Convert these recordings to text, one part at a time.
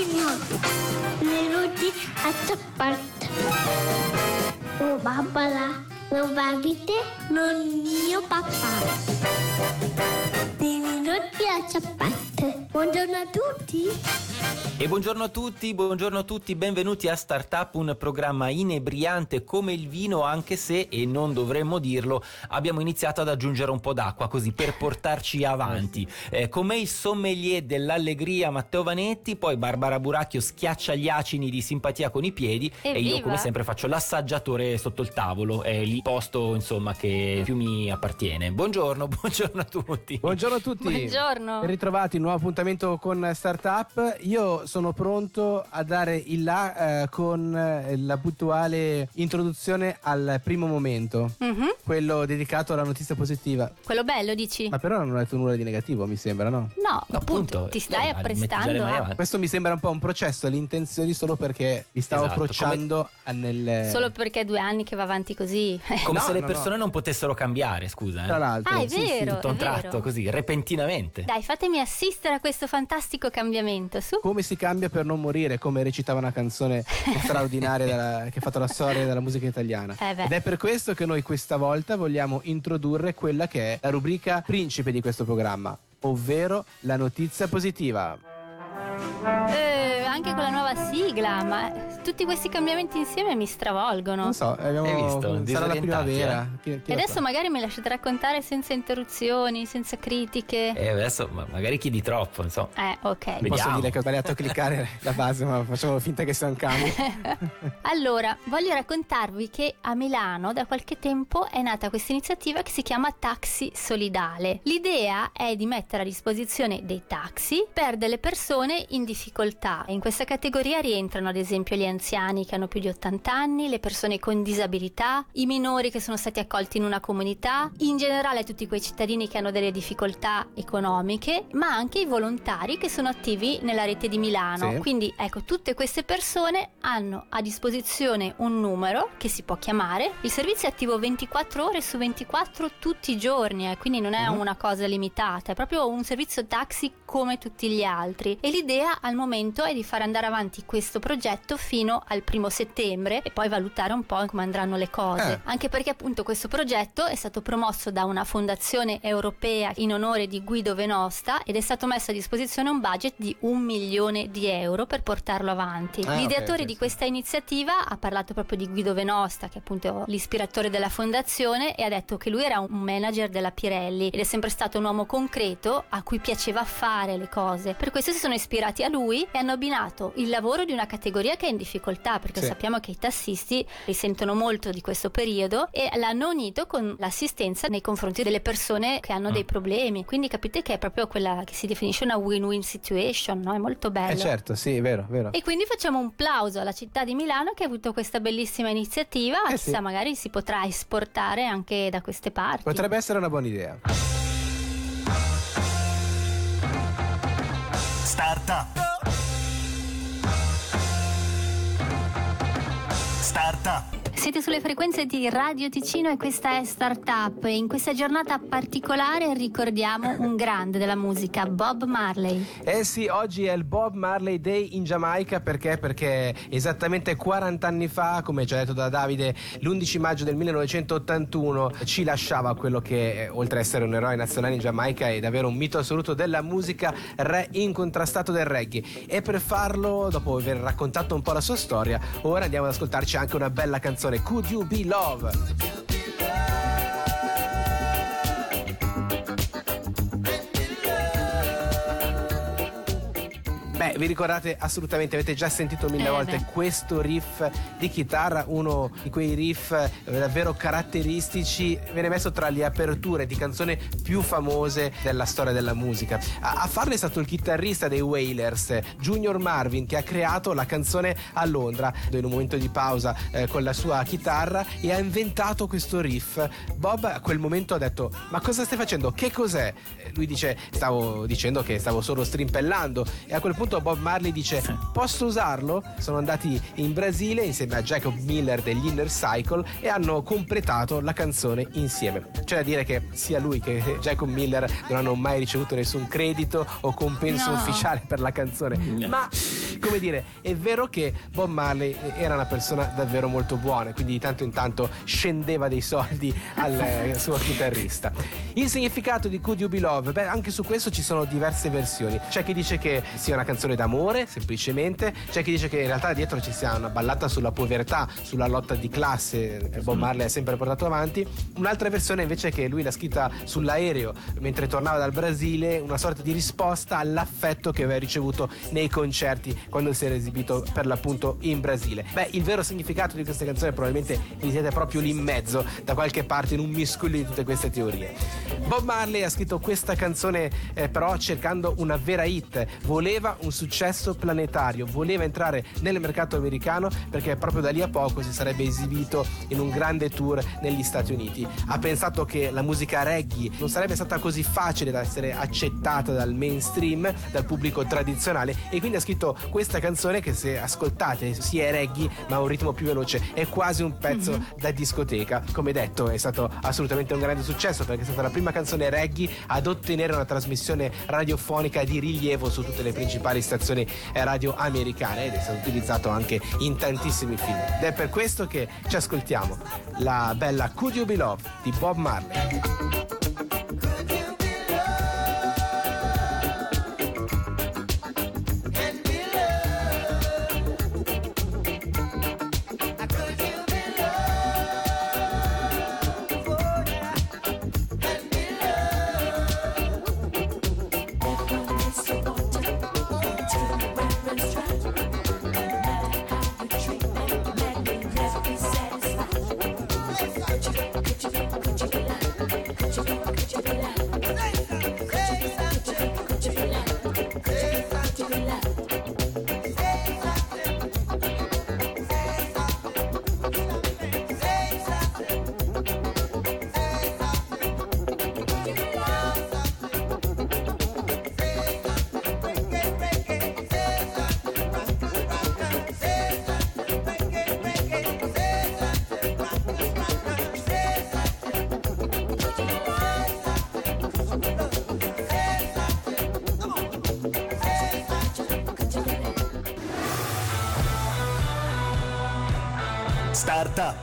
Venuti a Zappat. Oh babala, non babite, non mio papà. Benvenuti a Zappat. Buongiorno a tutti. E buongiorno a tutti, buongiorno a tutti, benvenuti a Startup, un programma inebriante come il vino, anche se, e non dovremmo dirlo, abbiamo iniziato ad aggiungere un po' d'acqua così per portarci avanti. Eh, con me il sommelier dell'allegria Matteo Vanetti, poi Barbara Buracchio schiaccia gli acini di simpatia con i piedi e, Evviva! io come sempre faccio l'assaggiatore sotto il tavolo, è il posto insomma che più mi appartiene. Buongiorno, buongiorno a tutti. Buongiorno a tutti. Buongiorno. Ben ritrovati, nuovo appuntamento con Startup. Io sono pronto a dare il là eh, con eh, l'abituale introduzione al primo momento, Mhm. quello dedicato alla notizia positiva. Quello bello, dici? Ma però non ho detto nulla di negativo, mi sembra, no? No, appunto, ti stai eh, già le apprestando a... Questo mi sembra un po' un processo, le intenzioni solo perché mi stavo Esatto, approcciando a nel... Solo perché è due anni che va avanti così. Come No, se le no, persone no. non potessero cambiare, scusa. Eh. Tra l'altro. Ah, è Sì, sì. vero. Tutto a un vero. tratto, così, repentinamente. Dai, fatemi assistere a questo fantastico cambiamento, su. Come si cambia per non morire, come recitava una canzone straordinaria della- che ha fatto la storia della musica italiana. Eh. Ed è per questo che noi questa volta vogliamo introdurre quella che è la rubrica principe di questo programma, ovvero la notizia positiva. Eh, anche con la nuova sigla, ma tutti questi cambiamenti insieme mi stravolgono. Non so, abbiamo, Hai visto? sarà la primavera. eh? Chi- chi E adesso sa? magari me lasciate raccontare senza interruzioni, senza critiche. E adesso ma- magari chiedi troppo, insomma. Eh, ok. Vedi- Posso vediamo. dire che ho sbagliato a cliccare la base, ma facciamo finta che sia un cambio. Allora, voglio raccontarvi che a Milano da qualche tempo è nata questa iniziativa che si chiama Taxi Solidale. L'idea è di mettere a disposizione dei taxi per delle persone in difficoltà. In questa categoria rientrano ad esempio gli anziani che hanno più di 80 anni, le persone con disabilità, i minori che sono stati accolti in una comunità, in generale tutti quei cittadini che hanno delle difficoltà economiche, ma anche i volontari che sono attivi nella rete di Milano. Sì. Quindi ecco, tutte queste persone hanno a disposizione un numero che si può chiamare. Il servizio è attivo 24 ore su 24 tutti i giorni, eh, quindi non è Mhm. una cosa limitata, è proprio un servizio taxi come tutti gli altri. E l'idea al momento è di far andare avanti questo progetto fino al primo settembre e poi valutare un po' come andranno le cose. Eh. Anche perché appunto questo progetto è stato promosso da una fondazione europea in onore di Guido Venosta ed è stato messo a disposizione un budget di un milione di euro per portarlo avanti. Ah, L'ideatore ok, ok, di questa iniziativa ha parlato proprio di Guido Venosta, che è appunto l'ispiratore della fondazione, e ha detto che lui era un manager della Pirelli ed è sempre stato un uomo concreto a cui piaceva fare le cose. Per questo si sono ispirati a lui e hanno abbinato il lavoro di una categoria che è in difficoltà, perché Sì. sappiamo che i tassisti risentono molto di questo periodo e l'hanno unito con l'assistenza nei confronti delle persone che hanno Mm. dei problemi. Quindi capite che è proprio quella che si definisce una win-win situation, no? È molto bello. Eh certo, sì, è vero, vero. E quindi facciamo un plauso alla città di Milano che ha avuto questa bellissima iniziativa. Eh Chissà, sì. magari si potrà esportare anche da queste parti. Potrebbe essere una buona idea. Startup. Startup. Siete sulle frequenze di Radio Ticino e questa è Startup. In questa giornata particolare ricordiamo un grande della musica, Bob Marley. Eh sì, oggi è il Bob Marley Day in Giamaica perché? Perché esattamente 40 anni fa, come già detto da Davide, l'11 maggio del 1981 ci lasciava quello che, eh, oltre ad essere un eroe nazionale in Giamaica, è davvero un mito assoluto della musica re incontrastato del reggae. E per farlo, dopo aver raccontato un po' la sua storia, ora andiamo ad ascoltarci anche una bella canzone, Could You Be Love? Beh, vi ricordate assolutamente, avete già sentito mille Eh, volte beh. questo riff di chitarra, uno di quei riff eh, davvero caratteristici, viene messo tra le aperture di canzoni più famose della storia della musica. A, a farlo è stato il chitarrista dei Wailers, Junior Marvin, che ha creato la canzone a Londra, in un momento di pausa eh, con la sua chitarra e ha inventato questo riff. Bob a quel momento ha detto: Ma cosa stai facendo? Che cos'è? Eh, Lui dice: Stavo dicendo che stavo solo strimpellando. E a quel punto Bob Marley dice: Posso usarlo? Sono andati in Brasile insieme a Jacob Miller degli Inner Cycle e hanno completato la canzone insieme. C'è da dire che sia lui che Jacob Miller non hanno mai ricevuto nessun credito o compenso No. ufficiale per la canzone. Ma come dire, è vero che Bob Marley era una persona davvero molto buona, quindi di tanto in tanto scendeva dei soldi al suo chitarrista. Il significato di Could You Be Love? Beh, anche su questo ci sono diverse versioni. C'è chi dice che sia una canzone d'amore, semplicemente, c'è chi dice che in realtà dietro ci sia una ballata sulla povertà, sulla lotta di classe che Bob Marley ha sempre portato avanti. Un'altra versione invece è che lui l'ha scritta sull'aereo mentre tornava dal Brasile, una sorta di risposta all'affetto che aveva ricevuto nei concerti quando si era esibito per l'appunto in Brasile. Beh, il vero significato di questa canzone probabilmente vi siete proprio lì in mezzo, da qualche parte, in un miscuglio di tutte queste teorie. Bob Marley ha scritto questa canzone eh, però cercando una vera hit, voleva un successo planetario, voleva entrare nel mercato americano perché proprio da lì a poco si sarebbe esibito in un grande tour negli Stati Uniti. Ha pensato che la musica reggae non sarebbe stata così facile da essere accettata dal mainstream, dal pubblico tradizionale e quindi ha scritto questa canzone che se ascoltate sì è reggae ma ha un ritmo più veloce, è quasi un pezzo mm-hmm. da discoteca. Come detto è stato assolutamente un grande successo perché è stata la prima canzone reggae ad ottenere una trasmissione radiofonica di rilievo su tutte le principali stazioni radio americane ed è stato utilizzato anche in tantissimi film. Ed è per questo che ci ascoltiamo la bella Could You Be Love di Bob Marley. Chupila. Startup.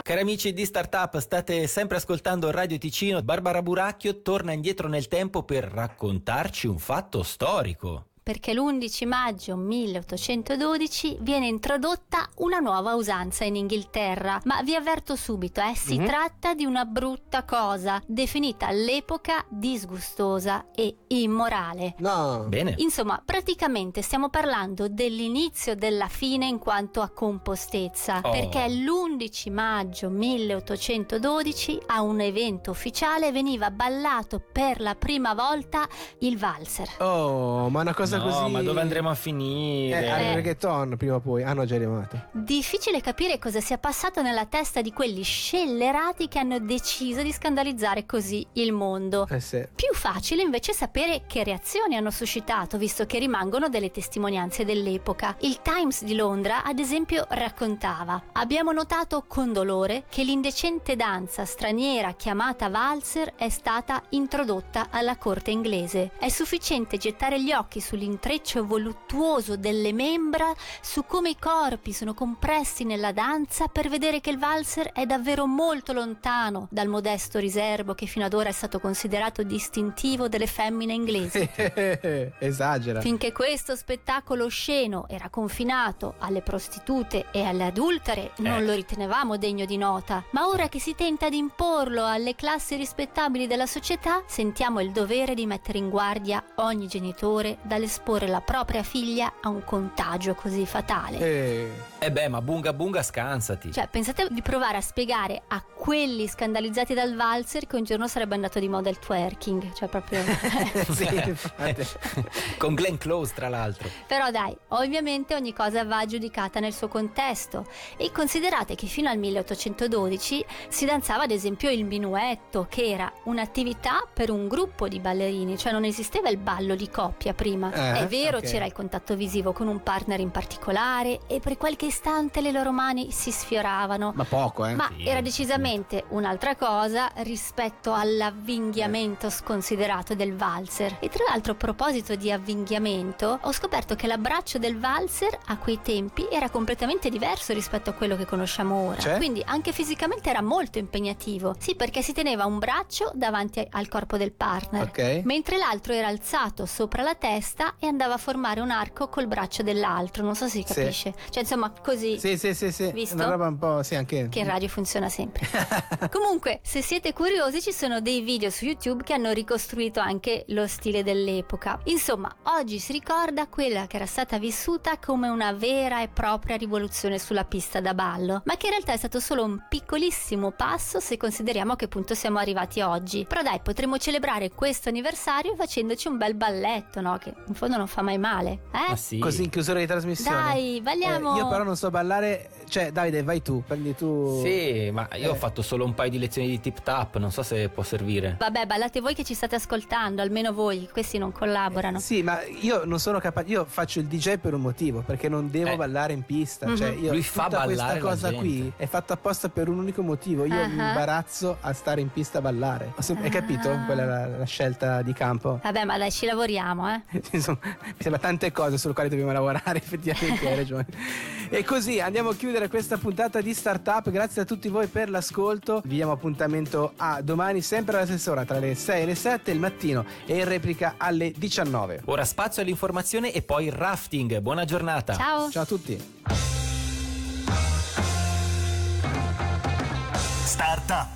Cari amici di Startup, state sempre ascoltando Radio Ticino. Barbara Buracchio torna indietro nel tempo per raccontarci un fatto storico perché l'11 maggio 1812 viene introdotta una nuova usanza in Inghilterra, ma vi avverto subito, eh, si mm-hmm. tratta di una brutta cosa, definita all'epoca disgustosa e immorale. No. Bene. Insomma, praticamente stiamo parlando dell'inizio della fine in quanto a compostezza, oh. perché l'11 maggio 1812 a un evento ufficiale veniva ballato per la prima volta il valzer. Oh, ma una cosa no, così. ma dove andremo a finire? Eh, al eh. reggaeton prima o poi. Ah, no, già arrivato. Difficile capire cosa sia passato nella testa di quelli scellerati che hanno deciso di scandalizzare così il mondo. Eh sì. Più facile invece sapere che reazioni hanno suscitato, visto che rimangono delle testimonianze dell'epoca. Il Times di Londra, ad esempio, raccontava: Abbiamo notato con dolore che l'indecente danza straniera chiamata valzer è stata introdotta alla corte inglese. È sufficiente gettare gli occhi sul sull'intreccio voluttuoso delle membra, su come i corpi sono compressi nella danza per vedere che il valzer è davvero molto lontano dal modesto riservo che fino ad ora è stato considerato distintivo delle femmine inglesi. Esagera. Finché questo spettacolo osceno era confinato alle prostitute e alle adultere, non eh. lo ritenevamo degno di nota, ma ora che si tenta di imporlo alle classi rispettabili della società, sentiamo il dovere di mettere in guardia ogni genitore dalle esporre la propria figlia a un contagio così fatale. Eh, eh beh, ma bunga bunga scansati. Cioè, pensate di provare a spiegare a quelli scandalizzati dal valzer che un giorno sarebbe andato di moda il twerking, cioè proprio... sì, Con Glenn Close, tra l'altro. Però dai, ovviamente ogni cosa va giudicata nel suo contesto e considerate che fino al 1812 si danzava ad esempio il minuetto, che era un'attività per un gruppo di ballerini, cioè non esisteva il ballo di coppia prima. Eh, È vero, ok. c'era il contatto visivo con un partner in particolare e per qualche istante le loro mani si sfioravano. Ma poco, eh. Ma Sì, era decisamente un'altra cosa rispetto all'avvinghiamento sconsiderato del valzer. E tra l'altro, a proposito di avvinghiamento, ho scoperto che l'abbraccio del valzer a quei tempi era completamente diverso rispetto a quello che conosciamo ora. Cioè? Quindi anche fisicamente era molto impegnativo. Sì, perché si teneva un braccio davanti al corpo del partner. Ok. Mentre l'altro era alzato sopra la testa e andava a formare un arco col braccio dell'altro. Non so se si Sì. capisce. Cioè, insomma, così. Sì, sì, sì, sì. Visto? Una roba un po', sì, anche. Che in radio funziona sempre. Comunque, se siete curiosi, ci sono dei video su YouTube che hanno ricostruito anche lo stile dell'epoca. Insomma, oggi si ricorda quella che era stata vissuta come una vera e propria rivoluzione sulla pista da ballo, ma che in realtà è stato solo un piccolissimo passo se consideriamo a che punto siamo arrivati oggi. Però dai, potremmo celebrare questo anniversario facendoci un bel balletto, no? Che in fondo non fa mai male, eh? Ma sì. Così in chiusura di trasmissione. Dai, balliamo. Eh, io però non so ballare. Cioè, Davide, vai tu, prendi tu. Sì, ma io Eh. ho fatto solo un paio di lezioni di tip tap, non so se può servire. Vabbè, ballate voi che ci state ascoltando, almeno voi, questi non collaborano. Sì, ma io non sono capace. Io faccio il DJ per un motivo, perché non devo Eh. ballare in pista. Mhm. Cioè, io, Lui fa questa ballare la cosa gente. qui è fatta apposta per un unico motivo. Io mi Ah. imbarazzo a stare in pista a ballare. Hai capito? Ah. Quella è la, la scelta di campo. Vabbè, ma dai, ci lavoriamo, eh. Insomma, mi sembra tante cose sulle quali dobbiamo lavorare, effettivamente hai ragione. E così andiamo a chiudere questa puntata di Startup. Grazie a tutti voi per l'ascolto. Vi diamo appuntamento a domani, sempre alla stessa ora, tra le 6 e le 7 il mattino e in replica alle 19. Ora spazio all'informazione e poi rafting. Buona giornata. Ciao. Ciao a tutti. Startup.